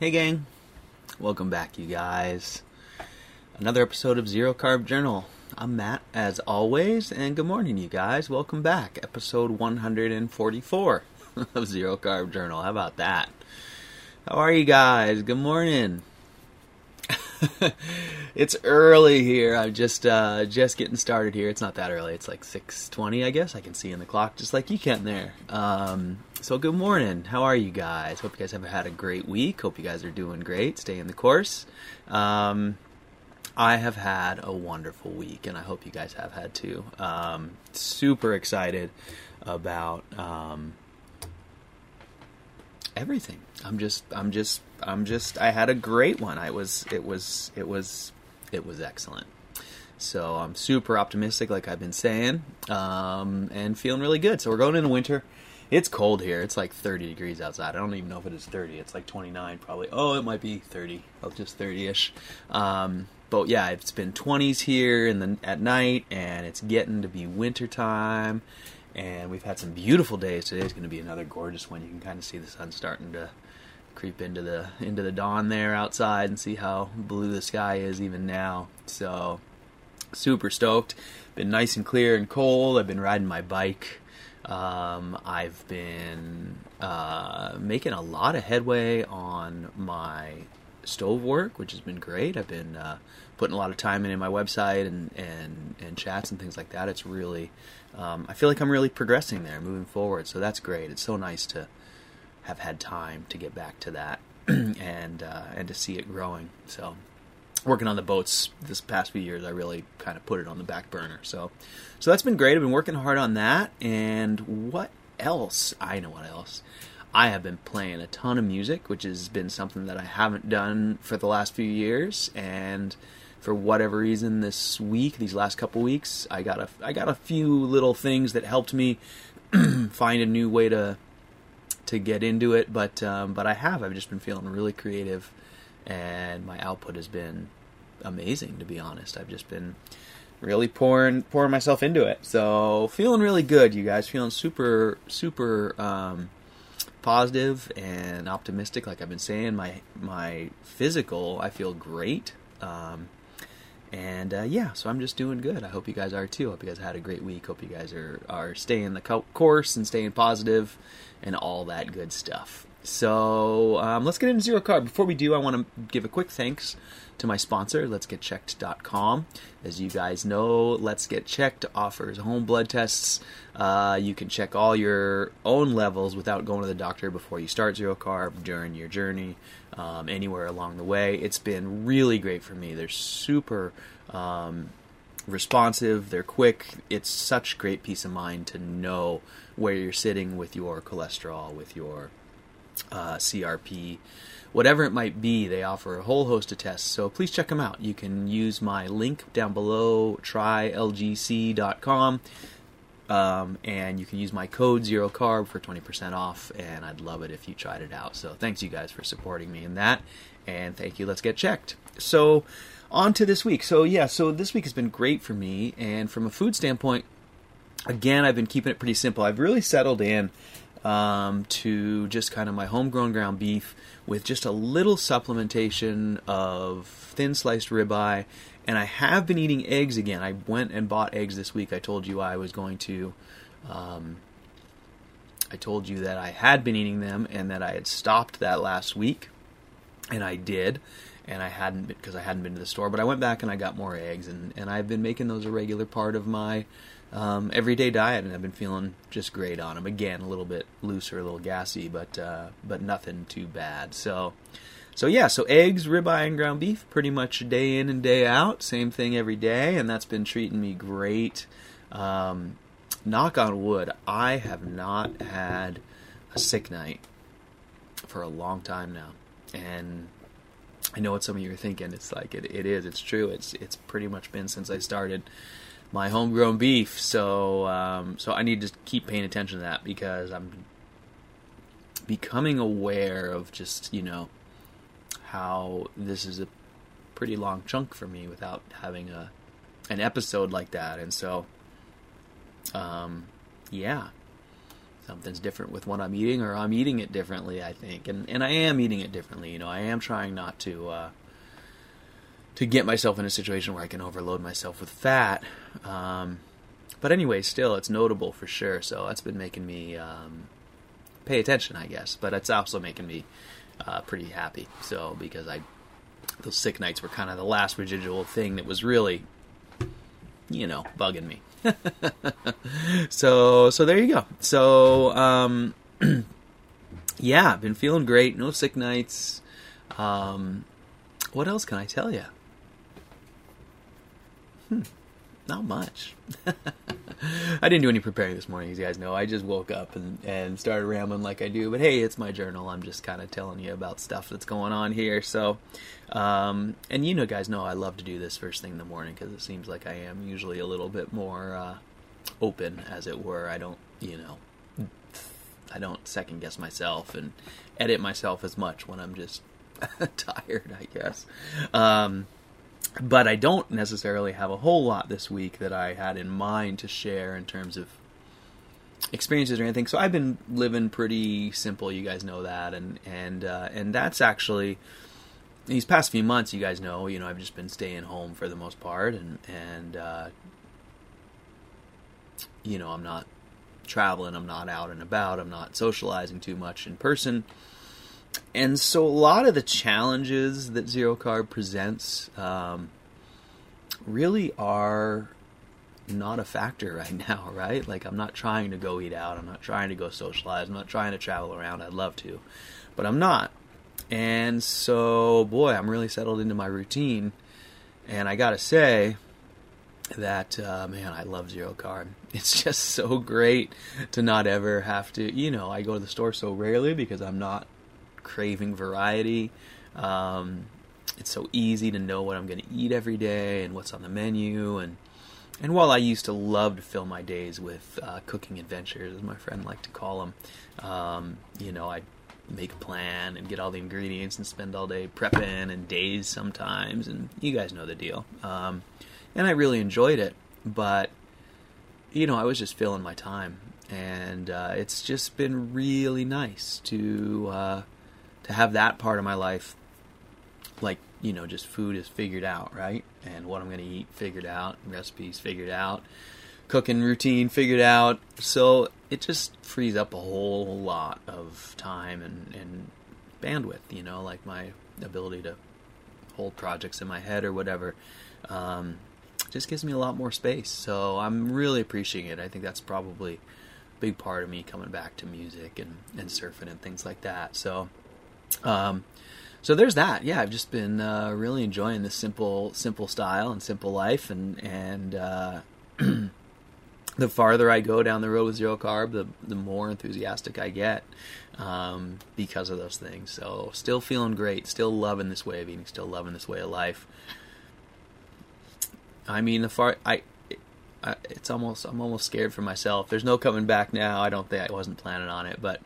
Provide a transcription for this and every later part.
Hey, gang. Welcome back, you guys. Another episode of Zero Carb Journal. I'm Matt, as always, and good morning, you guys. Welcome back. Episode 144 of Zero Carb Journal. How about that? How are you guys? Good morning. it's early here. I'm just uh, just getting started here. It's not that early. It's like 6:20, I guess. I can see in the clock, just like you can there. Um, so good morning. How are you guys? Hope you guys have had a great week. Hope you guys are doing great. Stay in the course. Um, I have had a wonderful week, and I hope you guys have had too. Um, super excited about um, everything. I'm just, I'm just, I'm just. I had a great one. I was, it was, it was, it was excellent. So I'm super optimistic, like I've been saying, um, and feeling really good. So we're going into winter. It's cold here. It's like 30 degrees outside. I don't even know if it is 30. It's like 29 probably. Oh, it might be 30. Oh, just 30ish. Um, but yeah, it's been 20s here in the at night, and it's getting to be winter time. And we've had some beautiful days. Today's going to be another gorgeous one. You can kind of see the sun starting to creep into the into the dawn there outside, and see how blue the sky is even now. So super stoked. Been nice and clear and cold. I've been riding my bike. Um, I've been uh, making a lot of headway on my stove work, which has been great. I've been uh, putting a lot of time in, in my website and, and, and chats and things like that. It's really, um, I feel like I'm really progressing there, moving forward. So that's great. It's so nice to have had time to get back to that and uh, and to see it growing. So working on the boats this past few years, I really kind of put it on the back burner. So, so that's been great. I've been working hard on that. And what else? I know what else. I have been playing a ton of music, which has been something that I haven't done for the last few years. And for whatever reason, this week, these last couple weeks, I got a I got a few little things that helped me find a new way to to get into it. But um, but I have. I've just been feeling really creative and my output has been amazing to be honest. I've just been really pouring pouring myself into it. So feeling really good, you guys. Feeling super super um, positive and optimistic. Like I've been saying, my my physical, I feel great. Um, and uh, yeah, so I'm just doing good. I hope you guys are too. Hope you guys had a great week. Hope you guys are are staying the co- course and staying positive and all that good stuff. So um, let's get into zero carb. Before we do, I want to give a quick thanks to my sponsor, Let'sGetChecked.com. As you guys know, Let's Get Checked offers home blood tests. Uh, you can check all your own levels without going to the doctor before you start zero carb during your journey, um, anywhere along the way. It's been really great for me. They're super um, responsive, they're quick. It's such great peace of mind to know where you're sitting with your cholesterol, with your uh, CRP, whatever it might be, they offer a whole host of tests. So please check them out. You can use my link down below, trylgc.com. Um, and you can use my code zero carb for 20% off and i'd love it if you tried it out so thanks you guys for supporting me in that and thank you let's get checked so on to this week so yeah so this week has been great for me and from a food standpoint again i've been keeping it pretty simple i've really settled in um, to just kind of my homegrown ground beef with just a little supplementation of thin sliced ribeye. And I have been eating eggs again. I went and bought eggs this week. I told you I was going to. Um, I told you that I had been eating them and that I had stopped that last week, and I did. And I hadn't because I hadn't been to the store, but I went back and I got more eggs, and, and I've been making those a regular part of my um, everyday diet, and I've been feeling just great on them. Again, a little bit looser, a little gassy, but uh, but nothing too bad. So, so yeah, so eggs, ribeye, and ground beef, pretty much day in and day out, same thing every day, and that's been treating me great. Um, knock on wood, I have not had a sick night for a long time now, and I know what some of you are thinking. It's like it, it is. It's true. It's it's pretty much been since I started my homegrown beef. So um, so I need to keep paying attention to that because I'm becoming aware of just you know how this is a pretty long chunk for me without having a an episode like that, and so um, yeah. something's different with what I'm eating, or I'm eating it differently. I think, and and I am eating it differently. You know, I am trying not to uh, to get myself in a situation where I can overload myself with fat. Um, but anyway, still, it's notable for sure. So that's been making me um, pay attention, I guess. But it's also making me uh, pretty happy. So because I those sick nights were kind of the last residual thing that was really, you know, bugging me. so so there you go. So um, yeah, been feeling great. No sick nights. Um, what else can I tell you? Hmm, not much. I didn't do any preparing this morning, as you guys know. I just woke up and, and started rambling like I do. But hey, it's my journal. I'm just kind of telling you about stuff that's going on here. So, um, and you know, guys know I love to do this first thing in the morning because it seems like I am usually a little bit more uh, open, as it were. I don't, you know, I don't second guess myself and edit myself as much when I'm just tired, I guess. Um, but I don't necessarily have a whole lot this week that I had in mind to share in terms of experiences or anything. So I've been living pretty simple. You guys know that, and and uh, and that's actually these past few months. You guys know, you know, I've just been staying home for the most part, and and uh, you know, I'm not traveling. I'm not out and about. I'm not socializing too much in person and so a lot of the challenges that zero carb presents um, really are not a factor right now, right? Like I'm not trying to go eat out, I'm not trying to go socialize, I'm not trying to travel around. I'd love to, but I'm not. And so, boy, I'm really settled into my routine, and I gotta say that uh, man, I love zero carb. It's just so great to not ever have to. You know, I go to the store so rarely because I'm not craving variety. Um, it's so easy to know what I'm going to eat every day and what's on the menu. And and while I used to love to fill my days with uh, cooking adventures, as my friend liked to call them, um, you know, I'd make a plan and get all the ingredients and spend all day prepping and days sometimes. And you guys know the deal. Um, and I really enjoyed it, but you know, I was just filling my time, and uh, it's just been really nice to. Uh, to have that part of my life, like you know, just food is figured out, right? And what I'm going to eat figured out, recipes figured out, cooking routine figured out. So it just frees up a whole lot of time and, and bandwidth, you know, like my ability to hold projects in my head or whatever. Um, just gives me a lot more space. So I'm really appreciating it. I think that's probably a big part of me coming back to music and, and surfing and things like that. So um, so there's that. Yeah, I've just been uh, really enjoying this simple, simple style and simple life, and and uh, the farther I go down the road with zero carb, the the more enthusiastic I get um, because of those things. So still feeling great, still loving this way of eating, still loving this way of life. I mean, the far I, I it's almost I'm almost scared for myself. There's no coming back now. I don't think I wasn't planning on it, but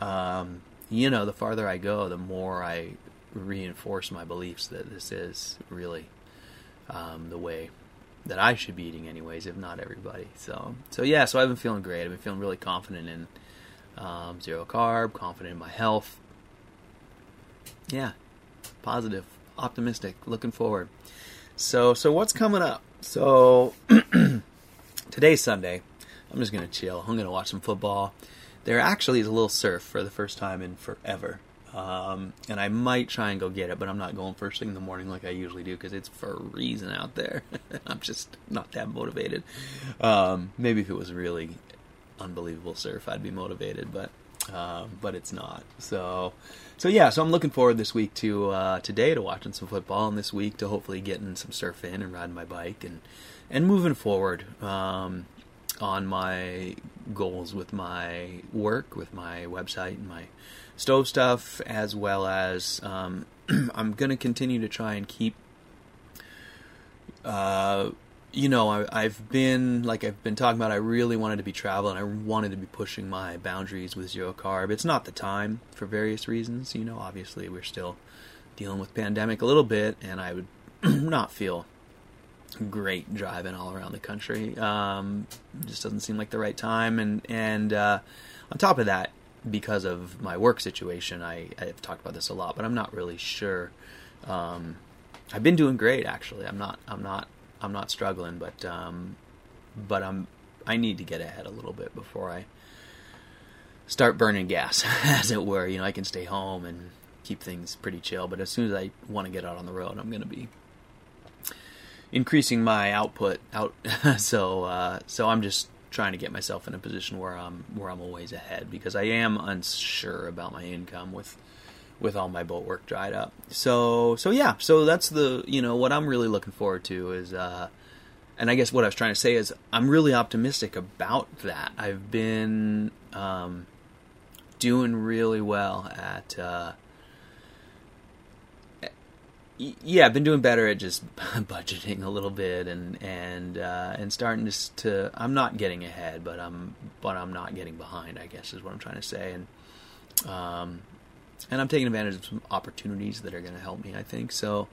um, you know, the farther I go, the more I reinforce my beliefs that this is really um, the way that I should be eating, anyways, if not everybody. So, so yeah, so I've been feeling great. I've been feeling really confident in um, zero carb, confident in my health. Yeah, positive, optimistic, looking forward. So, so what's coming up? So, today's Sunday. I'm just gonna chill. I'm gonna watch some football there actually is a little surf for the first time in forever. Um, and I might try and go get it, but I'm not going first thing in the morning like I usually do because it's freezing out there. I'm just not that motivated. Um, maybe if it was really unbelievable surf, I'd be motivated, but um, but it's not. So so yeah, so I'm looking forward this week to uh, today to watching some football, and this week to hopefully getting some surf in and riding my bike and and moving forward. Um, on my goals with my work, with my website and my stove stuff, as well as um, I'm going to continue to try and keep. Uh, you know, I, have been like I've been talking about. I really wanted to be traveling. I wanted to be pushing my boundaries with zero carb. It's not the time for various reasons. You know, obviously we're still dealing with pandemic a little bit, and I would not feel great driving all around the country. Um, just doesn't seem like the right time, and and uh, on top of that, because of my work situation, I, I've talked about this a lot, but I'm not really sure. Um, I've been doing great actually. I'm not. I'm not. I'm not struggling, but um, but I'm. I need to get ahead a little bit before I start burning gas, as it were. You know, I can stay home and keep things pretty chill, but as soon as I want to get out on the road, I'm going to be increasing my output out. so uh, so I'm just trying to get myself in a position where I'm where I'm always ahead because I am unsure about my income with with all my boat work dried up. So so yeah, so that's the you know what I'm really looking forward to is uh and I guess what I was trying to say is I'm really optimistic about that. I've been um doing really well at uh yeah, I've been doing better at just budgeting a little bit and and uh, and starting to, to. I'm not getting ahead, but I'm but I'm not getting behind. I guess is what I'm trying to say, and um, and I'm taking advantage of some opportunities that are going to help me. I think so.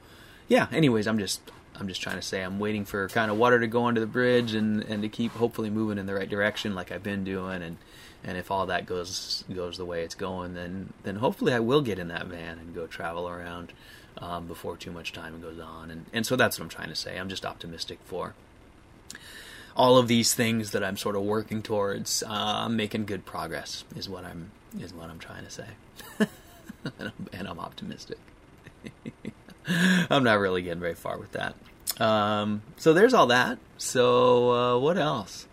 Yeah. Anyways, I'm just I'm just trying to say I'm waiting for kind of water to go under the bridge and and to keep hopefully moving in the right direction like I've been doing and and if all that goes goes the way it's going then then hopefully I will get in that van and go travel around um, before too much time goes on. And, and so that's what I'm trying to say. I'm just optimistic for all of these things that I'm sort of working towards. Uh, I'm making good progress, is what I'm is what I'm trying to say, and, I'm, and, I'm, optimistic. I'm not really getting very far with that. Um, so there's all that. So uh, what else?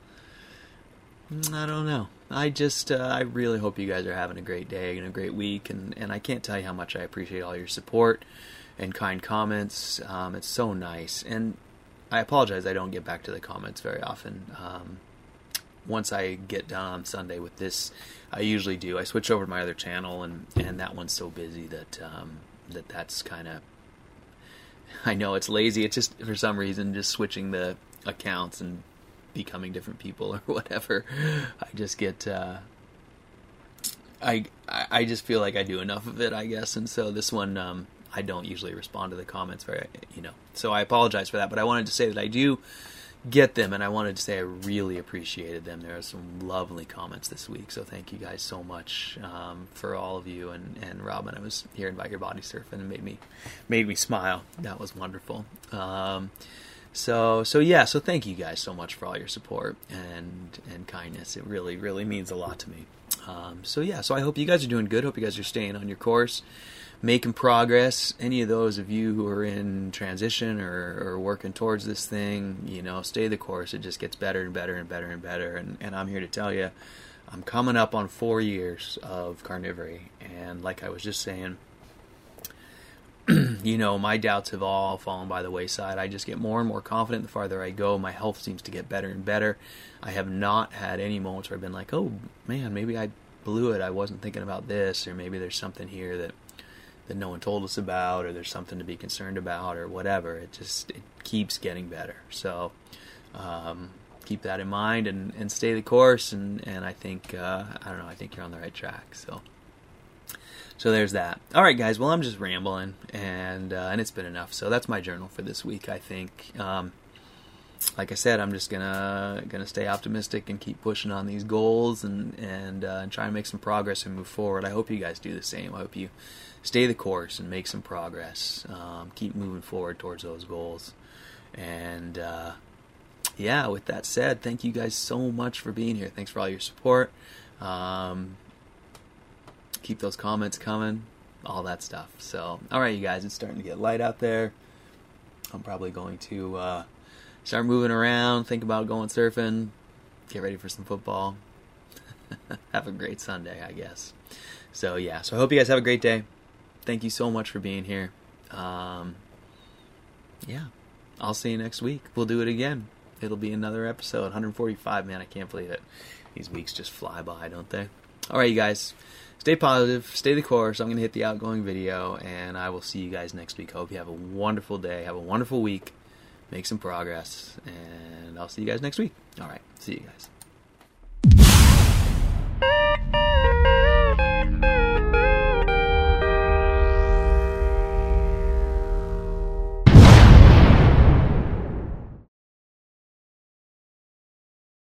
Mm, I don't know. I just uh, I really hope you guys are having a great day and a great week, and and I can't tell you how much I appreciate all your support and kind comments. Um, it's so nice, and I apologize I don't get back to the comments very often. Um, once I get done on Sunday with this, I usually do. I switch over to my other channel, and and that one's so busy that um, that that's kind of. I know it's lazy. It's just for some reason just switching the accounts and becoming different people or whatever. I just get uh, I I just feel like I do enough of it, I guess, and so this one um, I don't usually respond to the comments very, you know. So I apologize for that, but I wanted to say that I do get them, and I wanted to say I really appreciated them. There are some lovely comments this week, so thank you guys so much um, for all of you. And, and Robin, I was hearing about your body surfing and made me made me smile. That was wonderful. Um, so so yeah, so thank you guys so much for all your support and and kindness. It really really means a lot to me. Um, so yeah, so I hope you guys are doing good. Hope you guys are staying on your course, making progress. Any of those of you who are in transition or, or working towards this thing, you know, stay the course. It just gets better and better and better and better. And, and I'm here to tell you, I'm coming up on four years of carnivory, and like I was just saying you know, my doubts have all fallen by the wayside. I just get more and more confident the farther I go. My health seems to get better and better. I have not had any moments where I've been like, oh man, maybe I blew it. I wasn't thinking about this, or maybe there's something here that that no one told us about, or there's something to be concerned about, or whatever. It just it keeps getting better. So um, keep that in mind and, and stay the course. And and I think uh, I don't know. I think you're on the right track. So. So there's that. All right, guys. Well, I'm just rambling, and uh, and it's been enough. So that's my journal for this week. I think. Um, like I said, I'm just gonna gonna stay optimistic and keep pushing on these goals and and uh, and try and make some progress and move forward. I hope you guys do the same. I hope you stay the course and make some progress. Um, keep moving forward towards those goals. And uh, yeah, with that said, thank you guys so much for being here. Thanks for all your support. Um, keep those comments coming, all that stuff. So, all right, you guys, it's starting to get light out there. I'm probably going to uh, start moving around, think about going surfing, get ready for some football. have a great Sunday, I guess. So, yeah, so I hope you guys have a great day. Thank you so much for being here. Um, yeah, I'll see you next week. We'll do it again. It'll be another episode, 145. Man, I can't believe it. These weeks just fly by, don't they? All right, you guys stay positive, stay the course. I'm going to hit the outgoing video, and I will see you guys next week. Hope you have a wonderful day, have a wonderful week, make some progress, and I'll see you guys next week. All right, see you guys.